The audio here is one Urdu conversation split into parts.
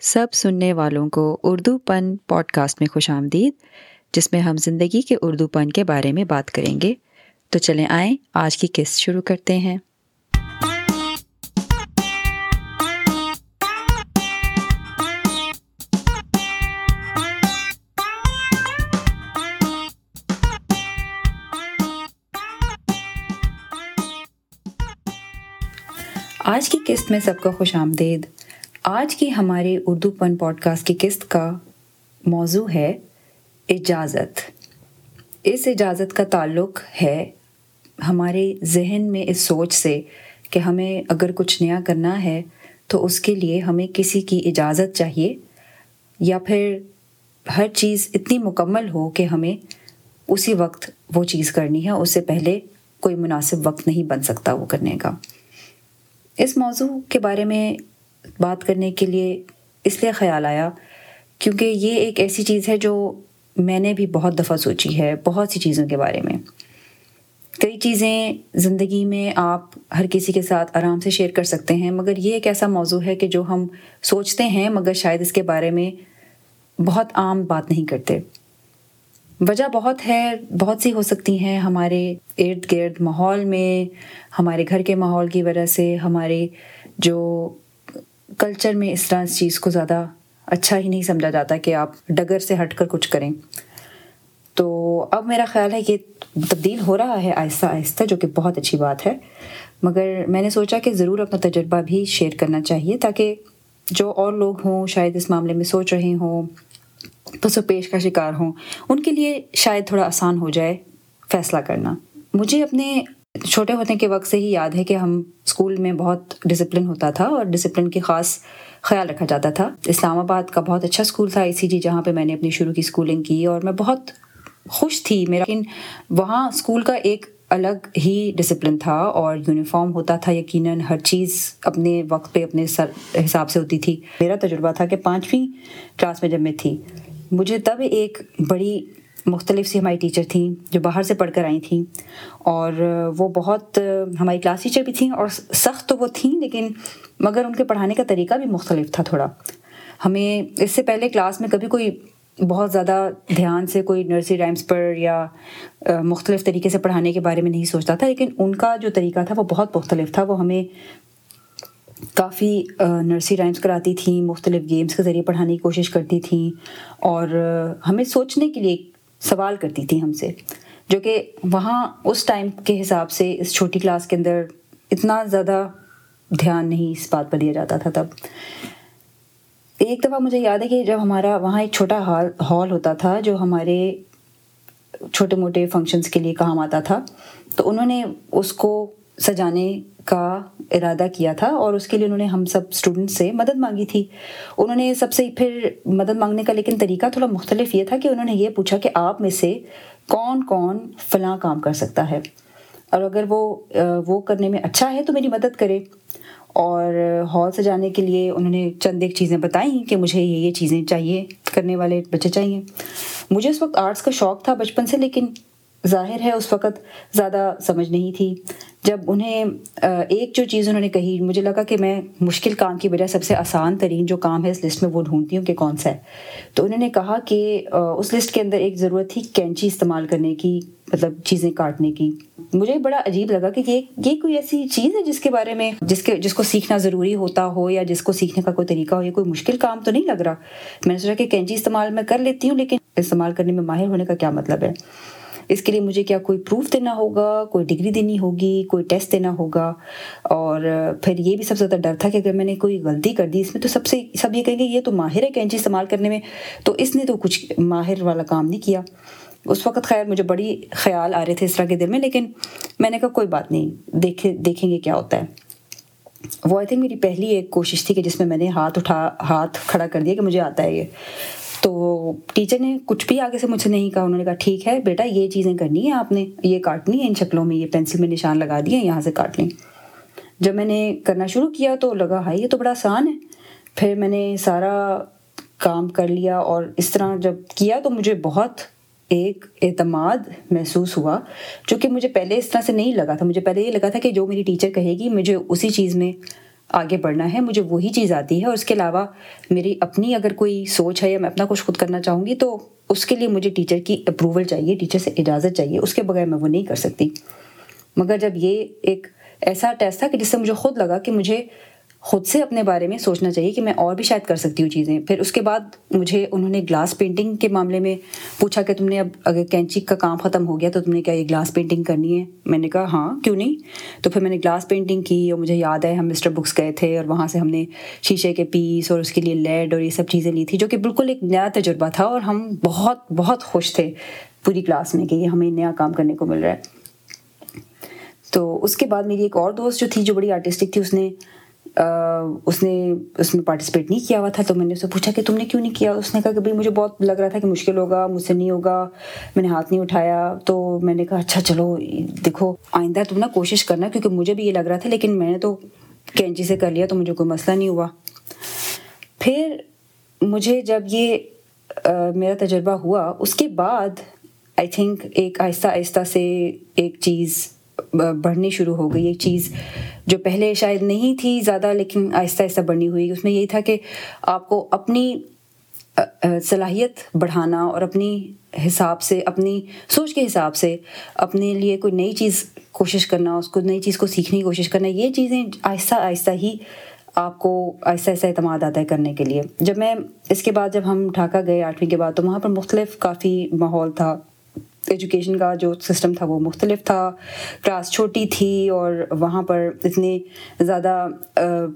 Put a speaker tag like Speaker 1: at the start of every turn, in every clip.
Speaker 1: سب سننے والوں کو اردو پن پوڈ کاسٹ میں خوش آمدید، جس میں ہم زندگی کے اردو پن کے بارے میں بات کریں گے۔ تو چلیں آئیں، آج کی قسط شروع کرتے ہیں۔ آج کی قسط میں سب کا خوش آمدید۔ آج کی ہمارے اردو پن پوڈ کاسٹ کی قسط کا موضوع ہے اجازت۔ اس اجازت کا تعلق ہے ہمارے ذہن میں اس سوچ سے کہ ہمیں اگر کچھ نیا کرنا ہے تو اس کے لیے ہمیں کسی کی اجازت چاہیے یا پھر ہر چیز اتنی مکمل ہو کہ ہمیں اسی وقت وہ چیز کرنی ہے، اس سے پہلے کوئی مناسب وقت نہیں بن سکتا وہ کرنے کا۔ اس موضوع کے بارے میں بات کرنے کے لیے اس لیے خیال آیا کیونکہ یہ ایک ایسی چیز ہے جو میں نے بھی بہت دفعہ سوچی ہے، بہت سی چیزوں کے بارے میں۔ کئی چیزیں زندگی میں آپ ہر کسی کے ساتھ آرام سے شیئر کر سکتے ہیں، مگر یہ ایک ایسا موضوع ہے کہ جو ہم سوچتے ہیں، مگر شاید اس کے بارے میں بہت عام بات نہیں کرتے۔ وجہ بہت ہے، بہت سی ہو سکتی ہیں ہمارے ارد گرد ماحول میں، ہمارے گھر کے ماحول کی وجہ سے، ہمارے جو کلچر میں اس طرح اس چیز کو زیادہ اچھا ہی نہیں سمجھا جاتا کہ آپ ڈگر سے ہٹ کر کچھ کریں۔ تو اب میرا خیال ہے کہ تبدیل ہو رہا ہے آہستہ آہستہ، جو کہ بہت اچھی بات ہے۔ مگر میں نے سوچا کہ ضرور اپنا تجربہ بھی شیئر کرنا چاہیے تاکہ جو اور لوگ ہوں شاید اس معاملے میں سوچ رہے ہوں، پس و پیش کا شکار ہوں، ان کے لیے شاید تھوڑا آسان ہو جائے فیصلہ کرنا۔ مجھے اپنے چھوٹے ہونے کے وقت سے ہی یاد ہے کہ ہم اسکول میں بہت ڈسپلن ہوتا تھا اور ڈسپلن کی خاص خیال رکھا جاتا تھا۔ اسلام آباد کا بہت اچھا اسکول تھا اسی جی جہاں پہ میں نے اپنی شروع کی اسکولنگ کی اور میں بہت خوش تھی۔ میرا لیکن وہاں اسکول کا ایک الگ ہی ڈسپلن تھا اور یونیفارم ہوتا تھا، یقیناً ہر چیز اپنے وقت پہ، اپنے سر، حساب سے ہوتی تھی۔ میرا تجربہ تھا کہ پانچویں کلاس میں جب میں تھی، مجھے تب ایک بڑی مختلف سی ہماری ٹیچر تھیں جو باہر سے پڑھ کر آئی تھیں اور وہ بہت ہماری کلاس ٹیچر بھی تھیں اور سخت تو وہ تھیں لیکن مگر ان کے پڑھانے کا طریقہ بھی مختلف تھا تھوڑا۔ ہمیں اس سے پہلے کلاس میں کبھی کوئی بہت زیادہ دھیان سے کوئی نرسری رائمس پر یا مختلف طریقے سے پڑھانے کے بارے میں نہیں سوچتا تھا، لیکن ان کا جو طریقہ تھا وہ بہت مختلف تھا۔ وہ ہمیں کافی نرسری رائمس کراتی تھیں، مختلف گیمس کے ذریعے پڑھانے کی کوشش کرتی تھیں اور ہمیں سوچنے کے لیے سوال کرتی تھی ہم سے، جو کہ وہاں اس ٹائم کے حساب سے اس چھوٹی کلاس کے اندر اتنا زیادہ دھیان نہیں اس بات پر دیا جاتا تھا تب۔ ایک دفعہ مجھے یاد ہے کہ جب ہمارا وہاں ایک چھوٹا ہال ہال ہوتا تھا جو ہمارے چھوٹے موٹے فنکشنس کے لیے کام آتا تھا، تو انہوں نے اس کو سجانے کا ارادہ کیا تھا اور اس کے لیے انہوں نے ہم سب اسٹوڈنٹ سے مدد مانگی تھی۔ انہوں نے سب سے پھر مدد مانگنے کا لیکن طریقہ تھوڑا مختلف یہ تھا کہ انہوں نے یہ پوچھا کہ آپ میں سے کون کون فلاں کام کر سکتا ہے۔ اور اگر وہ وہ کرنے میں اچھا ہے تو میری مدد کرے۔ اور ہال سے جانے کے لیے انہوں نے چند ایک چیزیں بتائیں کہ مجھے یہ یہ چیزیں چاہیے، کرنے والے بچے چاہیے۔ مجھے اس وقت آرٹس کا شوق تھا بچپن سے لیکن ظاہر ہے اس وقت زیادہ سمجھ نہیں تھی۔ جب انہیں ایک جو چیز انہوں نے کہی، مجھے لگا کہ میں مشکل کام کی وجہ سب سے آسان ترین جو کام ہے اس لسٹ میں وہ ڈھونڈتی ہوں کہ کون سا ہے۔ تو انہوں نے کہا کہ اس لسٹ کے اندر ایک ضرورت تھی کینچی استعمال کرنے کی مطلب چیزیں کاٹنے کی۔ مجھے بڑا عجیب لگا کہ یہ یہ کوئی ایسی چیز ہے جس کے بارے میں، جس کے، جس کو سیکھنا ضروری ہوتا ہو یا جس کو سیکھنے کا کوئی طریقہ ہو، یہ کوئی مشکل کام تو نہیں لگ رہا۔ میں نے سوچا کہ کینچی استعمال میں کر لیتی ہوں، لیکن استعمال کرنے میں ماہر ہونے کا کیا مطلب ہے؟ اس کے لیے مجھے کیا کوئی پروف دینا ہوگا؟ کوئی ڈگری دینی ہوگی؟ کوئی ٹیسٹ دینا ہوگا؟ اور پھر یہ بھی سب سے زیادہ ڈر تھا کہ اگر میں نے کوئی غلطی کر دی اس میں تو سب سے سب یہ کہیں گے یہ تو ماہر ہے کینچی استعمال کرنے میں، تو اس نے تو کچھ ماہر والا کام نہیں کیا۔ اس وقت خیر مجھے بڑی خیال آ رہے تھے اس طرح کے دل میں، لیکن میں نے کہا کوئی بات نہیں، دیکھے، دیکھیں گے کیا ہوتا ہے۔ وہ آئی تھنک میری پہلی ایک کوشش تھی کہ جس میں میں نے ہاتھ اٹھا، ہاتھ کھڑا کر دیا کہ مجھے آتا ہے یہ۔ تو ٹیچر نے کچھ بھی آگے سے مجھ سے نہیں کہا، انہوں نے کہا، ٹھیک ہے بیٹا، یہ چیزیں کرنی ہے آپ نے یہ کاٹنی ہے ان شکلوں میں، یہ پینسل میں نشان لگا دیے، یہاں سے کاٹ لیں۔ جب میں نے کرنا شروع کیا تو لگا، ہائی، یہ تو بڑا آسان ہے۔ پھر میں نے سارا کام کر لیا اور اس طرح جب کیا تو مجھے بہت ایک اعتماد محسوس ہوا، جو کہ مجھے پہلے اس طرح سے نہیں لگا تھا۔ مجھے پہلے یہ لگا تھا کہ جو میری ٹیچر کہے گی، مجھے اسی چیز میں آگے بڑھنا ہے، مجھے وہی چیز آتی ہے اور اس کے علاوہ میری اپنی اگر کوئی سوچ ہے یا میں اپنا کچھ خود کرنا چاہوں گی، تو اس کے لیے مجھے ٹیچر کی اپروول چاہیے ٹیچر سے اجازت چاہیے، اس کے بغیر میں وہ نہیں کر سکتی۔ مگر جب یہ ایک ایسا ٹیسٹ تھا کہ جس سے مجھے خود لگا کہ مجھے خود سے اپنے بارے میں سوچنا چاہیے کہ میں اور بھی شاید کر سکتی ہوں چیزیں۔ پھر اس کے بعد مجھے انہوں نے گلاس پینٹنگ کے معاملے میں پوچھا کہ تم نے اب اگر کینچی کا کام ختم ہو گیا تو تم نے کیا یہ گلاس پینٹنگ کرنی ہے؟ میں نے کہا ہاں کیوں نہیں؟ تو پھر میں نے گلاس پینٹنگ کی اور مجھے یاد ہے ہم مسٹر بکس گئے تھے اور وہاں سے ہم نے شیشے کے پیس اور اس کے لیے لیڈ اور یہ سب چیزیں لی تھی، جو کہ بالکل ایک نیا تجربہ تھا اور ہم بہت بہت خوش تھے پوری کلاس میں کہ یہ ہمیں نیا کام کرنے کو مل رہا ہے۔ تو اس کے بعد میری ایک اور دوست جو تھی جو بڑی آرٹسٹک تھی، اس نے اس نے اس میں پارٹیسپیٹ نہیں کیا ہوا تھا تو میں نے اس سے پوچھا کہ تم نے کیوں نہیں کیا؟ اس نے کہا کہ بھائی مجھے بہت لگ رہا تھا کہ مشکل ہوگا، مجھ سے نہیں ہوگا، میں نے ہاتھ نہیں اٹھایا۔ تو میں نے کہا اچھا چلو، دیکھو، آئندہ تم نا کوشش کرنا کیونکہ مجھے بھی یہ لگ رہا تھا، لیکن میں نے تو کینچی سے کر لیا تو مجھے کوئی مسئلہ نہیں ہوا۔ پھر مجھے جب یہ میرا تجربہ ہوا، اس کے بعد آئی تھنک ایک آہستہ آہستہ سے ایک چیز بڑھنی شروع ہو گئی. ایک چیز جو پہلے شاید نہیں تھی زیادہ، لیکن آہستہ آہستہ بڑھنی ہوئی. اس میں یہی تھا کہ آپ کو اپنی صلاحیت بڑھانا اور اپنی حساب سے، اپنی سوچ کے حساب سے اپنے لیے کوئی نئی چیز کوشش کرنا، اس کو نئی چیز کو سیکھنے کی کوشش کرنا، یہ چیزیں آہستہ آہستہ ہی آپ کو آہستہ آہستہ اعتماد آتا ہے کرنے کے لیے. جب میں اس کے بعد جب ہم ڈھاکہ گئے آٹھویں کے بعد، تو وہاں پر مختلف کافی ماحول تھا. ایجوکیشن کا جو سسٹم تھا وہ مختلف تھا۔ کلاس چھوٹی تھی اور وہاں پر اتنے زیادہ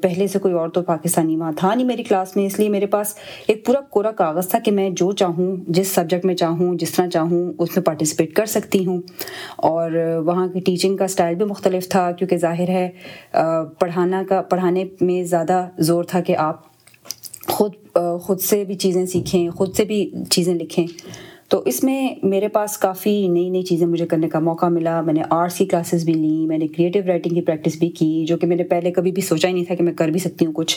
Speaker 1: پہلے سے کوئی اور تو پاکستانی وہاں تھا نہیں میری کلاس میں۔ اس لیے میرے پاس ایک پورا کورا کاغذ تھا کہ میں جو چاہوں، جس سبجیکٹ میں چاہوں، جس طرح چاہوں، اس میں پارٹیسپیٹ کر سکتی ہوں۔ اور وہاں کی ٹیچنگ کا اسٹائل بھی مختلف تھا کیونکہ ظاہر ہے پڑھانا کا، پڑھانے میں زیادہ زور تھا کہ آپ خود خود سے بھی چیزیں سیکھیں، خود سے بھی چیزیں لکھیں۔ تو اس میں میرے پاس کافی نئی نئی چیزیں مجھے کرنے کا موقع ملا۔ میں نے آرٹس کی کلاسز بھی لیں میں نے کریٹیو رائٹنگ کی پریکٹس بھی کی، جو کہ میں نے پہلے کبھی بھی سوچا ہی نہیں تھا کہ میں کر بھی سکتی ہوں کچھ۔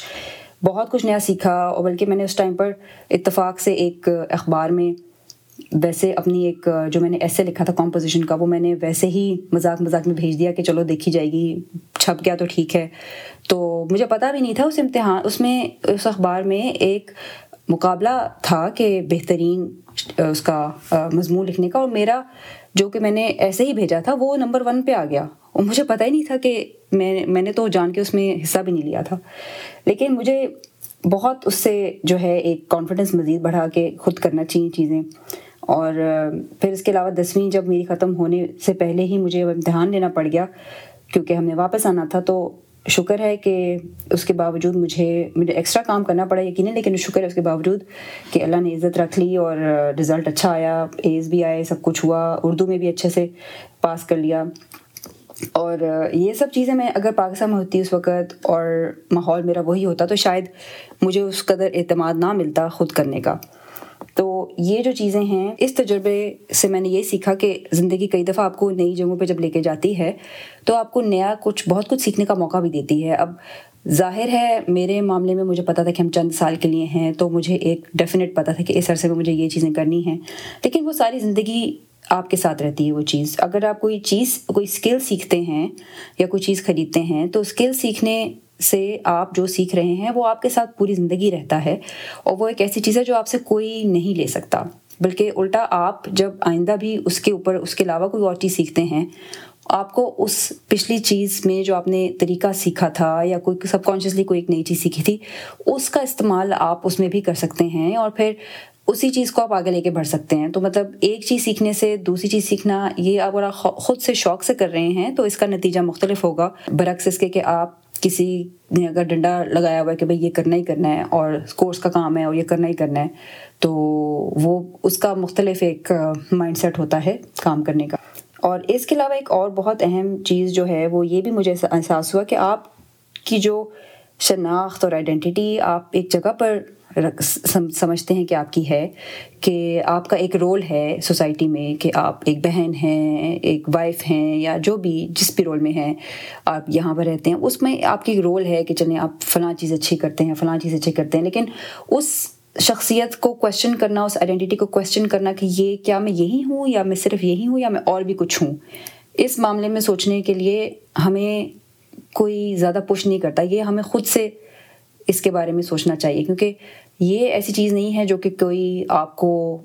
Speaker 1: بہت کچھ نیا سیکھا اور بلکہ میں نے اس ٹائم پر اتفاق سے ایک اخبار میں ویسے اپنی ایک، جو میں نے ایسے لکھا تھا کمپوزیشن کا، وہ میں نے ویسے ہی مذاق مذاق میں بھیج دیا کہ چلو دیکھی جائے گی، چھپ گیا تو ٹھیک ہے۔ تو مجھے پتہ بھی نہیں تھا اس امتحان، اس میں، اس اخبار میں ایک مقابلہ تھا کہ بہترین اس کا مضمون لکھنے کا اور میرا جو کہ میں نے ایسے ہی بھیجا تھا، وہ نمبر ون پہ آ گیا۔ اور مجھے پتہ ہی نہیں تھا کہ میں میں نے تو جان کے اس میں حصہ بھی نہیں لیا تھا۔ لیکن مجھے بہت اس سے جو ہے ایک کانفیڈنس مزید بڑھا کے خود کرنا چاہیے چیزیں۔ اور پھر اس کے علاوہ دسویں، جب میری ختم ہونے سے پہلے ہی مجھے امتحان لینا پڑ گیا، کیونکہ ہم نے واپس آنا تھا، تو شکر ہے کہ اس کے باوجود مجھے مجھے ایکسٹرا کام کرنا پڑا یقیناً، لیکن شکر ہے اس کے باوجود کہ اللہ نے عزت رکھ لی اور رزلٹ اچھا آیا ایز بھی آئے، سب کچھ ہوا، اردو میں بھی اچھے سے پاس کر لیا۔ اور یہ سب چیزیں میں اگر پاکستان میں ہوتی اس وقت اور ماحول میرا وہی ہوتا تو شاید مجھے اس قدر اعتماد نہ ملتا خود کرنے کا۔ تو یہ جو چیزیں ہیں، اس تجربے سے میں نے یہ سیکھا کہ زندگی کئی دفعہ آپ کو نئی جگہوں پہ جب لے کے جاتی ہے، تو آپ کو نیا کچھ، بہت کچھ سیکھنے کا موقع بھی دیتی ہے۔ اب ظاہر ہے، میرے معاملے میں مجھے پتا تھا کہ ہم چند سال کے لیے ہیں، تو مجھے ایک ڈیفینیٹ پتا تھا کہ اس عرصے میں مجھے یہ چیزیں کرنی ہیں۔ لیکن وہ ساری زندگی آپ کے ساتھ رہتی ہے وہ چیز۔ اگر آپ کوئی چیز، کوئی اسکل سیکھتے ہیں یا کوئی چیز خریدتے ہیں، تو اسکل سیکھنے سے آپ جو سیکھ رہے ہیں وہ آپ کے ساتھ پوری زندگی رہتا ہے اور وہ ایک ایسی چیز ہے جو آپ سے کوئی نہیں لے سکتا۔ بلکہ الٹا آپ جب آئندہ بھی اس کے اوپر، اس کے علاوہ کوئی اور چیز سیکھتے ہیں، آپ کو اس پچھلی چیز میں جو آپ نے طریقہ سیکھا تھا یا کوئی سب کانشیسلی کوئی ایک نئی چیز سیکھی تھی، اس کا استعمال آپ اس میں بھی کر سکتے ہیں اور پھر اسی چیز کو آپ آگے لے کے بڑھ سکتے ہیں۔ تو مطلب ایک چیز سیکھنے سے دوسری چیز سیکھنا، یہ آپ خود سے شوق سے کر رہے ہیں تو اس کا نتیجہ مختلف ہوگا۔ برعکس اس کے کہ آپ کسی نے اگر ڈنڈا لگایا ہوا ہے کہ بھائی یہ کرنا ہی کرنا ہے اور کورس کا کام ہے اور یہ کرنا ہی کرنا ہے، تو وہ اس کا مختلف ایک مائنڈ سیٹ ہوتا ہے کام کرنے کا۔ اور اس کے علاوہ ایک اور بہت اہم چیز جو ہے، وہ یہ بھی مجھے احساس ہوا کہ آپ کی جو شناخت اور آئیڈینٹی آپ ایک جگہ پر سمجھتے ہیں کہ آپ کی ہے، کہ آپ کا ایک رول ہے سوسائٹی میں، کہ آپ ایک بہن ہیں، ایک وائف ہیں، یا جو بھی جس بھی رول میں ہیں آپ یہاں پر رہتے ہیں، اس میں آپ کی رول ہے کہ چلیں آپ فلاں چیز اچھی کرتے ہیں، فلاں چیز اچھی کرتے ہیں، لیکن اس شخصیت کو کوشچن کرنا، اس آئیڈینٹی کو کوشچن کرنا کہ یہ کیا میں یہی ہوں یا میں صرف یہی ہوں یا میں اور بھی کچھ ہوں؟ اس معاملے میں سوچنے کے لیے ہمیں کوئی زیادہ پش نہیں کرتا، یہ ہمیں خود سے اس کے بارے میں سوچنا چاہیے، کیونکہ یہ ایسی چیز نہیں ہے جو کہ کوئی آپ کو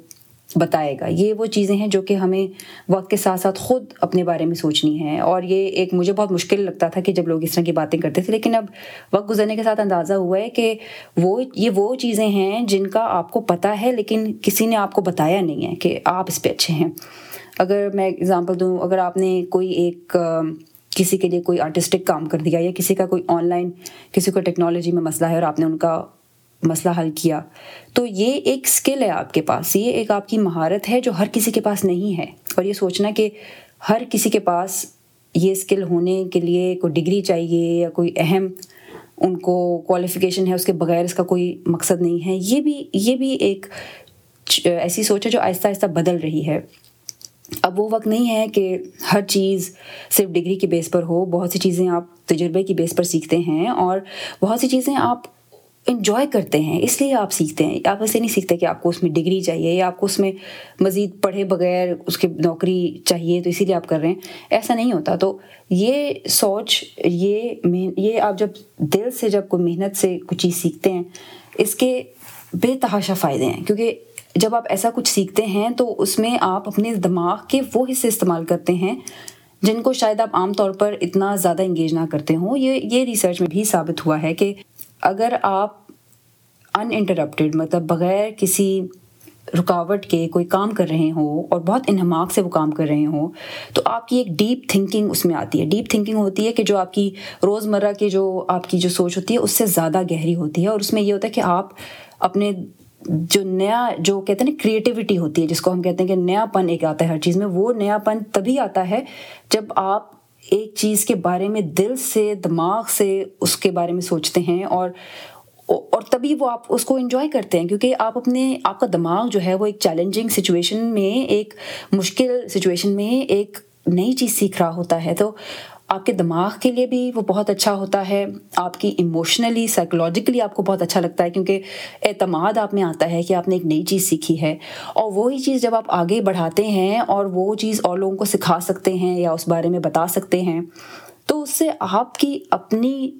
Speaker 1: بتائے گا۔ یہ وہ چیزیں ہیں جو کہ ہمیں وقت کے ساتھ ساتھ خود اپنے بارے میں سوچنی ہے اور یہ ایک مجھے بہت مشکل لگتا تھا کہ جب لوگ اس طرح کی باتیں کرتے تھے، لیکن اب وقت گزرنے کے ساتھ اندازہ ہوا ہے کہ وہ، یہ وہ چیزیں ہیں جن کا آپ کو پتہ ہے، لیکن کسی نے آپ کو بتایا نہیں ہے کہ آپ اس پہ اچھے ہیں۔ اگر میں اگزامپل دوں، اگر آپ نے کوئی ایک کسی کے لیے کوئی آرٹسٹک کام کر دیا یا کسی کا کوئی آن لائن کسی کو ٹیکنالوجی میں مسئلہ ہے اور آپ نے ان کا مسئلہ حل کیا، تو یہ ایک اسکل ہے آپ کے پاس، یہ ایک آپ کی مہارت ہے جو ہر کسی کے پاس نہیں ہے۔ اور یہ سوچنا کہ ہر کسی کے پاس یہ اسکل ہونے کے لیے کوئی ڈگری چاہیے یا کوئی اہم ان کو کوالیفیکیشن ہے، اس کے بغیر اس کا کوئی مقصد نہیں ہے۔ یہ بھی یہ بھی ایک ایسی سوچ ہے جو آہستہ آہستہ بدل رہی ہے۔ اب وہ وقت نہیں ہے کہ ہر چیز صرف ڈگری کے بیس پر ہو، بہت سی چیزیں آپ تجربے کی بیس پر سیکھتے ہیں اور بہت سی چیزیں آپ انجوائے کرتے ہیں، اس لیے آپ سیکھتے ہیں۔ آپ ایسے نہیں سیکھتے کہ آپ کو اس میں ڈگری چاہیے یا آپ کو اس میں مزید پڑھے بغیر اس کے نوکری چاہیے تو اسی لیے آپ کر رہے ہیں۔ ایسا نہیں ہوتا۔ تو یہ سوچ، یہ یہ آپ جب دل سے، جب کوئی محنت سے کچھ چیز سیکھتے ہیں، اس کے بے تحاشا فائدے ہیں۔ کیونکہ جب آپ ایسا کچھ سیکھتے ہیں تو اس میں آپ اپنے دماغ کے وہ حصے استعمال کرتے ہیں جن کو شاید آپ عام طور پر اتنا زیادہ انگیج نہ کرتے ہوں۔ یہ یہ ریسرچ میں بھی ثابت ہوا ہے کہ اگر آپ ان انٹرپٹیڈ مطلب بغیر کسی رکاوٹ کے کوئی کام کر رہے ہوں اور بہت انہماک سے وہ کام کر رہے ہوں، تو آپ کی ایک ڈیپ تھنکنگ اس میں آتی ہے۔ ڈیپ تھنکنگ ہوتی ہے کہ جو آپ کی روز مرہ کی جو آپ کی جو سوچ ہوتی ہے، اس سے زیادہ گہری ہوتی ہے اور اس میں یہ ہوتا ہے کہ آپ اپنے جو نیا، جو کہتے ہیں نا کریٹیوٹی ہوتی ہے، جس کو ہم کہتے ہیں کہ نیا پن ایک آتا ہے ہر چیز میں، وہ نیا پن تبھی آتا ہے جب آپ ایک چیز کے بارے میں دل سے، دماغ سے اس کے بارے میں سوچتے ہیں اور اور تبھی وہ آپ اس کو انجوائے کرتے ہیں، کیونکہ آپ اپنے، آپ کا دماغ جو ہے وہ ایک چیلنجنگ سچویشن میں، ایک مشکل سچویشن میں ایک نئی چیز سیکھ رہا ہوتا ہے۔ تو آپ کے دماغ کے لیے بھی وہ بہت اچھا ہوتا ہے، آپ کی ایموشنلی سائیکولوجیکلی آپ کو بہت اچھا لگتا ہے، کیونکہ اعتماد آپ میں آتا ہے کہ آپ نے ایک نئی چیز سیکھی ہے۔ اور وہی چیز جب آپ آگے بڑھاتے ہیں اور وہ چیز اور لوگوں کو سکھا سکتے ہیں یا اس بارے میں بتا سکتے ہیں، تو اس سے آپ کی اپنی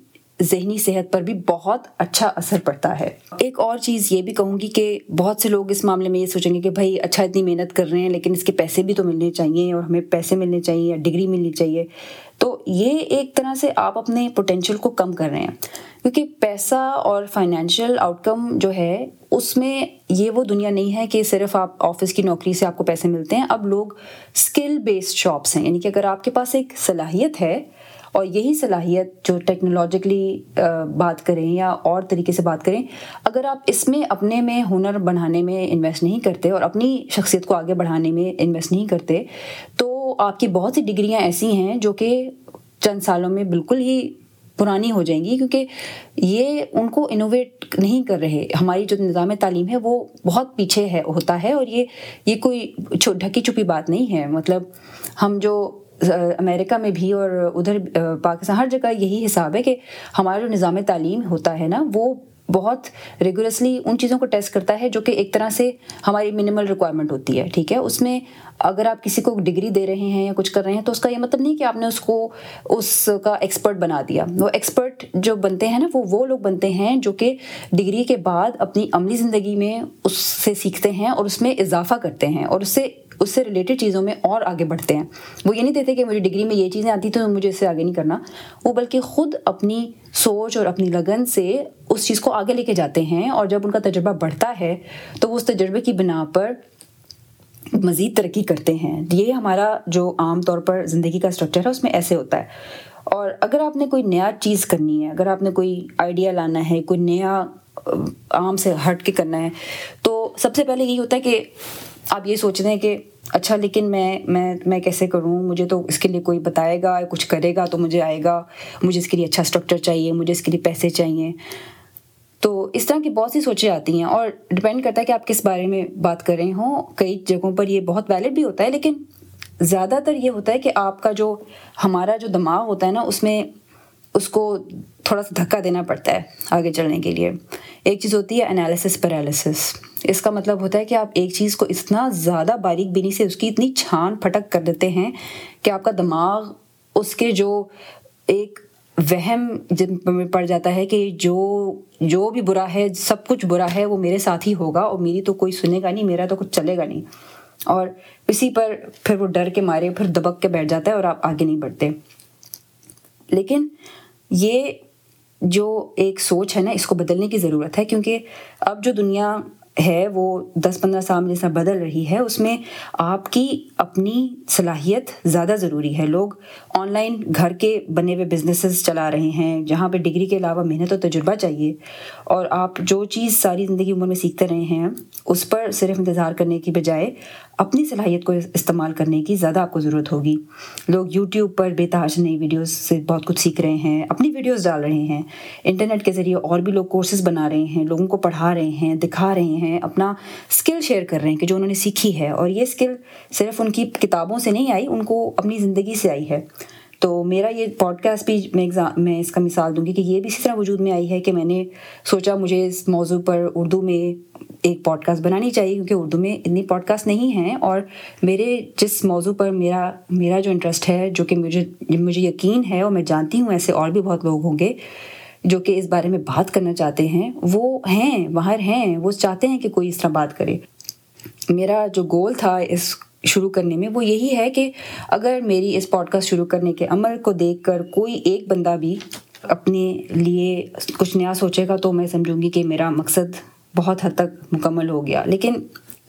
Speaker 1: ذہنی صحت پر بھی بہت اچھا اثر پڑتا ہے۔ ایک اور چیز یہ بھی کہوں گی کہ بہت سے لوگ اس معاملے میں یہ سوچیں گے کہ بھائی اچھا اتنی محنت کر رہے ہیں، لیکن اس کے پیسے بھی تو ملنے چاہیے اور ہمیں پیسے ملنے چاہیے یا ڈگری ملنی چاہیے۔ تو یہ ایک طرح سے آپ اپنے پوٹینشیل کو کم کر رہے ہیں۔ کیونکہ پیسہ اور فائنینشیل آؤٹ کم جو ہے، اس میں یہ وہ دنیا نہیں ہے کہ صرف آپ آفس کی نوکری سے آپ کو پیسے ملتے ہیں۔ اب لوگ اسکل بیسڈ شاپس ہیں یعنی کہ اگر آپ کے پاس ایک صلاحیت ہے اور یہی صلاحیت جو ٹیکنالوجیکلی بات کریں یا اور طریقے سے بات کریں، اگر آپ اس میں اپنے میں ہنر بڑھانے میں انویسٹ نہیں کرتے اور اپنی شخصیت کو آگے بڑھانے میں انویسٹ نہیں کرتے، تو آپ کی بہت سی ڈگریاں ایسی ہیں جو کہ چند سالوں میں بالکل ہی پرانی ہو جائیں گی، کیونکہ یہ ان کو انوویٹ نہیں کر رہے۔ ہماری جو نظام تعلیم ہے وہ بہت پیچھے ہے، ہوتا ہے اور یہ یہ کوئی ڈھکی چھپی بات نہیں ہے۔ مطلب ہم جو امریکہ میں بھی اور ادھر پاکستان، ہر جگہ یہی حساب ہے کہ ہمارا جو نظام تعلیم ہوتا ہے نا، وہ بہت ریگولرسلی ان چیزوں کو ٹیسٹ کرتا ہے جو کہ ایک طرح سے ہماری منیمل ریکوائرمنٹ ہوتی ہے، ٹھیک ہے؟ اس میں اگر آپ کسی کو ڈگری دے رہے ہیں یا کچھ کر رہے ہیں تو اس کا یہ مطلب نہیں کہ آپ نے اس کو اس کا ایکسپرٹ بنا دیا۔ وہ ایکسپرٹ جو بنتے ہیں نا، وہ وہ لوگ بنتے ہیں جو کہ ڈگری کے بعد اپنی عملی زندگی میں اس سے سیکھتے ہیں اور اس میں اضافہ کرتے ہیں اور اس سے اس سے ریلیٹڈ چیزوں میں اور آگے بڑھتے ہیں۔ وہ یہ نہیں دیتے کہ مجھے ڈگری میں یہ چیزیں آتی تو مجھے اس سے آگے نہیں کرنا۔ وہ بلکہ خود اپنی سوچ اور اپنی لگن سے اس چیز کو آگے لے کے جاتے ہیں اور جب ان کا تجربہ بڑھتا ہے تو وہ اس تجربے کی بنا پر مزید ترقی کرتے ہیں۔ یہ ہمارا جو عام طور پر زندگی کا اسٹرکچر ہے، اس میں ایسے ہوتا ہے۔ اور اگر آپ نے کوئی نیا چیز کرنی ہے، اگر آپ نے کوئی آئیڈیا لانا ہے، کوئی نیا عام سے ہٹ کے کرنا ہے، تو سب سے پہلے یہی ہوتا ہے کہ آپ یہ سوچ رہے ہیں کہ اچھا لیکن میں میں میں کیسے کروں؟ مجھے تو اس کے لیے کوئی بتائے گا، کچھ کرے گا تو مجھے آئے گا۔ مجھے اس کے لیے اچھا اسٹرکچر چاہیے، مجھے اس کے لیے پیسے چاہیے۔ تو اس طرح کی بہت سی سوچیں آتی ہیں اور ڈپینڈ کرتا ہے کہ آپ کس بارے میں بات کر رہے ہوں۔ کئی جگہوں پر یہ بہت ویلڈ بھی ہوتا ہے، لیکن زیادہ تر یہ ہوتا ہے کہ آپ کا جو، ہمارا جو دماغ ہوتا ہے نا، اس میں اس کو تھوڑا سا دھکا دینا پڑتا ہے آگے چلنے کے لیے۔ ایک چیز ہوتی ہے انالیسس پیرالیسس اس کا مطلب ہوتا ہے کہ آپ ایک چیز کو اتنا زیادہ باریک بینی سے اس کی اتنی چھان پھٹک کر دیتے ہیں کہ آپ کا دماغ اس کے جو ایک وہم میں پڑ جاتا ہے کہ جو جو بھی برا ہے، سب کچھ برا ہے، وہ میرے ساتھ ہی ہوگا اور میری تو کوئی سنے گا نہیں، میرا تو کچھ چلے گا نہیں۔ اور اسی پر پھر وہ ڈر کے مارے، پھر دبک کے بیٹھ جاتا ہے اور آپ آگے نہیں بڑھتے۔ لیکن یہ جو ایک سوچ ہے نا، اس کو بدلنے کی ضرورت ہے، کیونکہ اب جو دنیا ہے، وہ دس پندرہ سال میں جیسا بدل رہی ہے، اس میں آپ کی اپنی صلاحیت زیادہ ضروری ہے۔ لوگ آن لائن گھر کے بنے ہوئے بزنسز چلا رہے ہیں، جہاں پہ ڈگری کے علاوہ محنت و تجربہ چاہیے۔ اور آپ جو چیز ساری زندگی عمر میں سیکھتے رہے ہیں، اس پر صرف انتظار کرنے کی بجائے اپنی صلاحیت کو استعمال کرنے کی زیادہ آپ کو ضرورت ہوگی۔ لوگ یوٹیوب پر بے تحاش نئی ویڈیوز سے بہت کچھ سیکھ رہے ہیں، اپنی ویڈیوز ڈال رہے ہیں۔ انٹرنیٹ کے ذریعے اور بھی لوگ کورسز بنا رہے ہیں، لوگوں کو پڑھا رہے ہیں، دکھا رہے ہیں، اپنا اسکل شیئر کر رہے ہیں کہ جو انہوں نے سیکھی ہے۔ اور یہ اسکل صرف ان کی کتابوں سے نہیں آئی، ان کو اپنی زندگی سے آئی ہے۔ تو میرا یہ پوڈ کاسٹ بھی میں میں اس کا مثال دوں گی کہ یہ بھی اسی طرح وجود میں آئی ہے کہ میں نے سوچا مجھے اس موضوع پر اردو میں ایک پوڈ کاسٹ بنانی چاہیے کیونکہ اردو میں اتنی پوڈ کاسٹ نہیں ہیں اور میرے جس موضوع پر میرا میرا جو انٹرسٹ ہے جو کہ مجھے مجھے یقین ہے اور میں جانتی ہوں ایسے اور بھی بہت لوگ ہوں گے جو کہ اس بارے میں بات کرنا چاہتے ہیں، وہ ہیں، باہر ہیں، وہ چاہتے ہیں کہ کوئی اس طرح بات کرے۔ میرا جو گول تھا اس شروع کرنے میں، وہ یہی ہے کہ اگر میری اس پوڈ کاسٹ شروع کرنے کے عمل کو دیکھ کر کوئی ایک بندہ بھی اپنے لیے کچھ نیا سوچے گا تو میں سمجھوں گی کہ میرا مقصد بہت حد تک مکمل ہو گیا۔ لیکن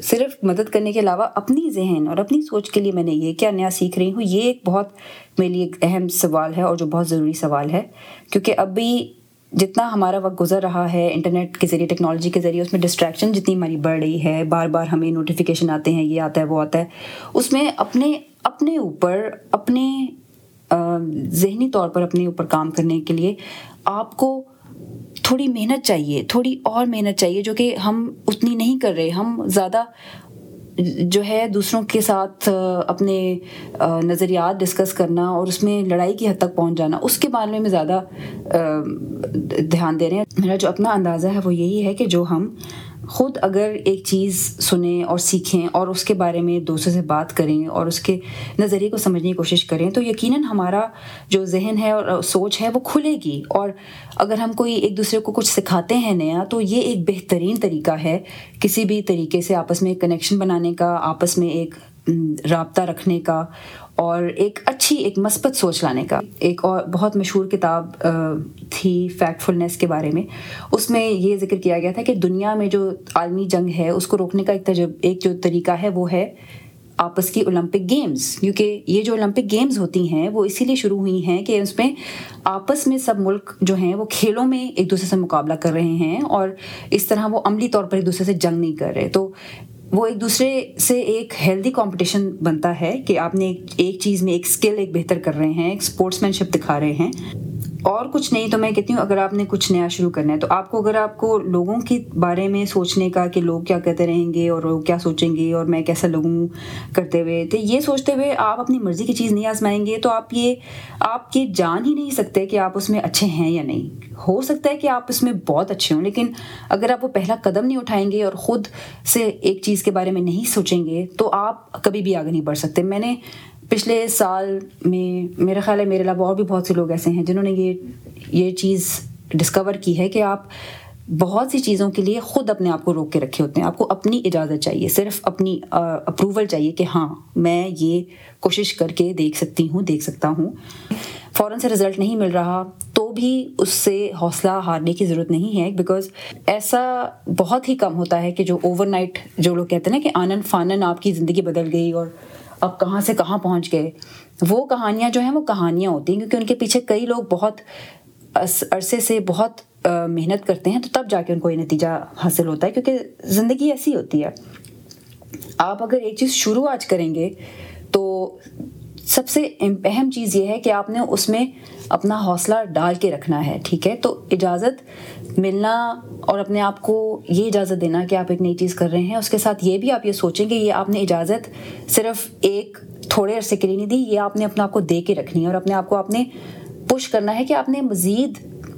Speaker 1: صرف مدد کرنے کے علاوہ اپنی ذہن اور اپنی سوچ کے لیے میں نے یہ کیا، نیا سیکھ رہی ہوں۔ یہ ایک بہت میرے لیے ایک اہم سوال ہے اور جو بہت ضروری سوال ہے، کیونکہ اب بھی جتنا ہمارا وقت گزر رہا ہے انٹرنیٹ کے ذریعے، ٹیکنالوجی کے ذریعے، اس میں ڈسٹریکشن جتنی ہماری بڑھ رہی ہے بار بار ہمیں نوٹیفیکیشن آتے ہیں، یہ آتا ہے، وہ آتا ہے، اس میں اپنے اپنے اوپر، اپنے ذہنی طور پر اپنے اوپر کام کرنے کے لیے آپ کو تھوڑی محنت چاہیے، تھوڑی اور محنت چاہیے جو کہ ہم اتنی نہیں کر رہے، ہم زیادہ جو ہے دوسروں کے ساتھ اپنے نظریات ڈسکس کرنا اور اس میں لڑائی کی حد تک پہنچ جانا، اس کے بارے میں زیادہ دھیان دے رہے ہیں۔ میرا جو اپنا اندازہ ہے وہ یہی ہے کہ جو ہم خود اگر ایک چیز سنیں اور سیکھیں اور اس کے بارے میں دوستوں سے بات کریں اور اس کے نظریے کو سمجھنے کی کوشش کریں، تو یقیناً ہمارا جو ذہن ہے اور سوچ ہے وہ کھلے گی۔ اور اگر ہم کوئی ایک دوسرے کو کچھ سکھاتے ہیں نیا، تو یہ ایک بہترین طریقہ ہے کسی بھی طریقے سے آپس میں کنیکشن بنانے کا، آپس میں ایک رابطہ رکھنے کا۔ اور ایک اچھی، ایک مثبت سوچ لانے کا۔ ایک اور بہت مشہور کتاب تھی فیکٹ فلنس کے بارے میں۔ اس میں یہ ذکر کیا گیا تھا کہ دنیا میں جو عالمی جنگ ہے، اس کو روکنے کا ایک تجرب، ایک جو طریقہ ہے، وہ ہے آپس کی اولمپک گیمز کیونکہ یہ جو اولمپک گیمز ہوتی ہیں، وہ اسی لیے شروع ہوئی ہیں کہ اس میں آپس میں سب ملک جو ہیں، وہ کھیلوں میں ایک دوسرے سے مقابلہ کر رہے ہیں اور اس طرح وہ عملی طور پر ایک دوسرے سے جنگ نہیں کر رہے۔ تو وہ ایک دوسرے سے ایک ہیلدی کمپٹیشن بنتا ہے کہ آپ نے ایک چیز میں ایک اسکل ایک بہتر کر رہے ہیں، ایک اسپورٹس مین شپ دکھا رہے ہیں۔ اور کچھ نہیں تو میں کہتی ہوں، اگر آپ نے کچھ نیا شروع کرنا ہے، تو آپ کو اگر آپ کو لوگوں کے بارے میں سوچنے کا کہ لوگ کیا کہتے رہیں گے اور لوگ کیا سوچیں گے اور میں کیسا لگوں کرتے ہوئے، تو یہ سوچتے ہوئے آپ اپنی مرضی کی چیز نہیں آزمائیں گے، تو آپ یہ آپ یہ جان ہی نہیں سکتے کہ آپ اس میں اچھے ہیں یا نہیں۔ ہو سکتا ہے کہ آپ اس میں بہت اچھے ہوں، لیکن اگر آپ وہ پہلا قدم نہیں اٹھائیں گے اور خود سے ایک چیز کے بارے میں نہیں سوچیں گے، تو آپ کبھی بھی آگے نہیں بڑھ سکتے۔ میں نے پچھلے سال میں میرا خیال ہے میرے علاوہ اور بھی بہت سے لوگ ایسے ہیں جنہوں نے یہ یہ چیز ڈسکور کی ہے کہ آپ بہت سی چیزوں کے لیے خود اپنے آپ کو روک کے رکھے ہوتے ہیں۔ آپ کو اپنی اجازت چاہیے، صرف اپنی اپروول چاہیے کہ ہاں میں یہ کوشش کر کے دیکھ سکتی ہوں، دیکھ سکتا ہوں۔ فوراً سے رزلٹ نہیں مل رہا، تو بھی اس سے حوصلہ ہارنے کی ضرورت نہیں ہے بیکاز ایسا بہت ہی کم ہوتا ہے کہ جو اوور نائٹ جو لوگ کہتے ہیں نا کہ آنن فانن آپ کی زندگی بدل گئی اور اب کہاں سے کہاں پہنچ گئے؟ وہ کہانیاں جو ہیں وہ کہانیاں ہوتی ہیں، کیونکہ ان کے پیچھے کئی لوگ بہت عرصے سے بہت محنت کرتے ہیں، تو تب جا کے ان کو یہ نتیجہ حاصل ہوتا ہے، کیونکہ زندگی ایسی ہوتی ہے۔ آپ اگر ایک چیز شروع آج کریں گے، تو سب سے اہم چیز یہ ہے کہ آپ نے اس میں اپنا حوصلہ ڈال کے رکھنا ہے، ٹھیک ہے؟ تو اجازت ملنا اور اپنے آپ کو یہ اجازت دینا کہ آپ ایک نئی چیز کر رہے ہیں۔ اس کے ساتھ یہ بھی آپ یہ سوچیں کہ یہ آپ نے اجازت صرف ایک تھوڑے عرصے کے لیے نہیں دی، یہ آپ نے اپنے آپ کو دے کے رکھنی ہے اور اپنے آپ کو آپ نے پش کرنا ہے کہ آپ نے مزید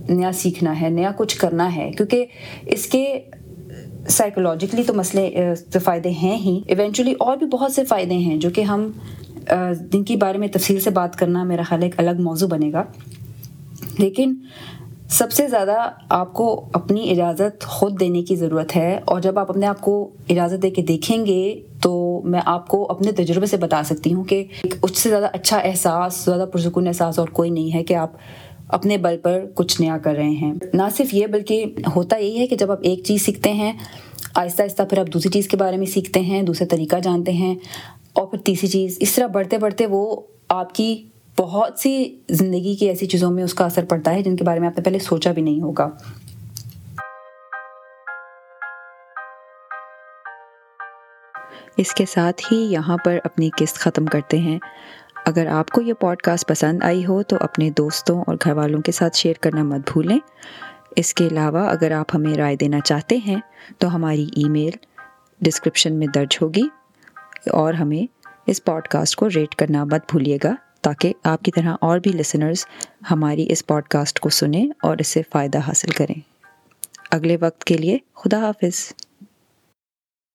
Speaker 1: نیا سیکھنا ہے، نیا کچھ کرنا ہے۔ کیونکہ اس کے سائیکولوجیکلی تو مسئلے فائدے ہیں ہی۔ ایونچولی اور بھی بہت سے فائدے ہیں جو کہ ہم جن کے بارے میں تفصیل سے بات کرنا میرا خیال ایک الگ موضوع بنے گا۔ لیکن سب سے زیادہ آپ کو اپنی اجازت خود دینے کی ضرورت ہے اور جب آپ اپنے آپ کو اجازت دے کے دیکھیں گے تو میں آپ کو اپنے تجربے سے بتا سکتی ہوں کہ اس سے زیادہ اچھا احساس، زیادہ پرسکون احساس اور کوئی نہیں ہے کہ آپ اپنے بل پر کچھ نیا کر رہے ہیں۔ نہ صرف یہ بلکہ ہوتا یہی ہے کہ جب آپ ایک چیز سیکھتے ہیں، آہستہ آہستہ پھر آپ دوسری چیز کے بارے میں سیکھتے ہیں دوسرا طریقہ جانتے ہیں اور پھر تیسری چیز، اس طرح بڑھتے بڑھتے وہ آپ کی بہت سی زندگی کی ایسی چیزوں میں اس کا اثر پڑتا ہے جن کے بارے میں آپ نے پہلے سوچا بھی نہیں ہوگا۔ اس کے ساتھ ہی یہاں پر اپنی قسط ختم کرتے ہیں۔ اگر آپ کو یہ پوڈ کاسٹ پسند آئی ہو تو اپنے دوستوں اور گھر والوں کے ساتھ شیئر کرنا مت بھولیں۔ اس کے علاوہ اگر آپ ہمیں رائے دینا چاہتے ہیں تو ہماری ای میل ڈسکرپشن میں درج ہوگی اور ہمیں اس پوڈ کاسٹ کو ریٹ کرنا مت بھولیے گا۔ تاکہ آپ کی طرح اور بھی لسنرز ہماری اس پوڈ کاسٹ کو سنیں اور اس سے فائدہ حاصل کریں۔ اگلے وقت کے لیے خدا حافظ۔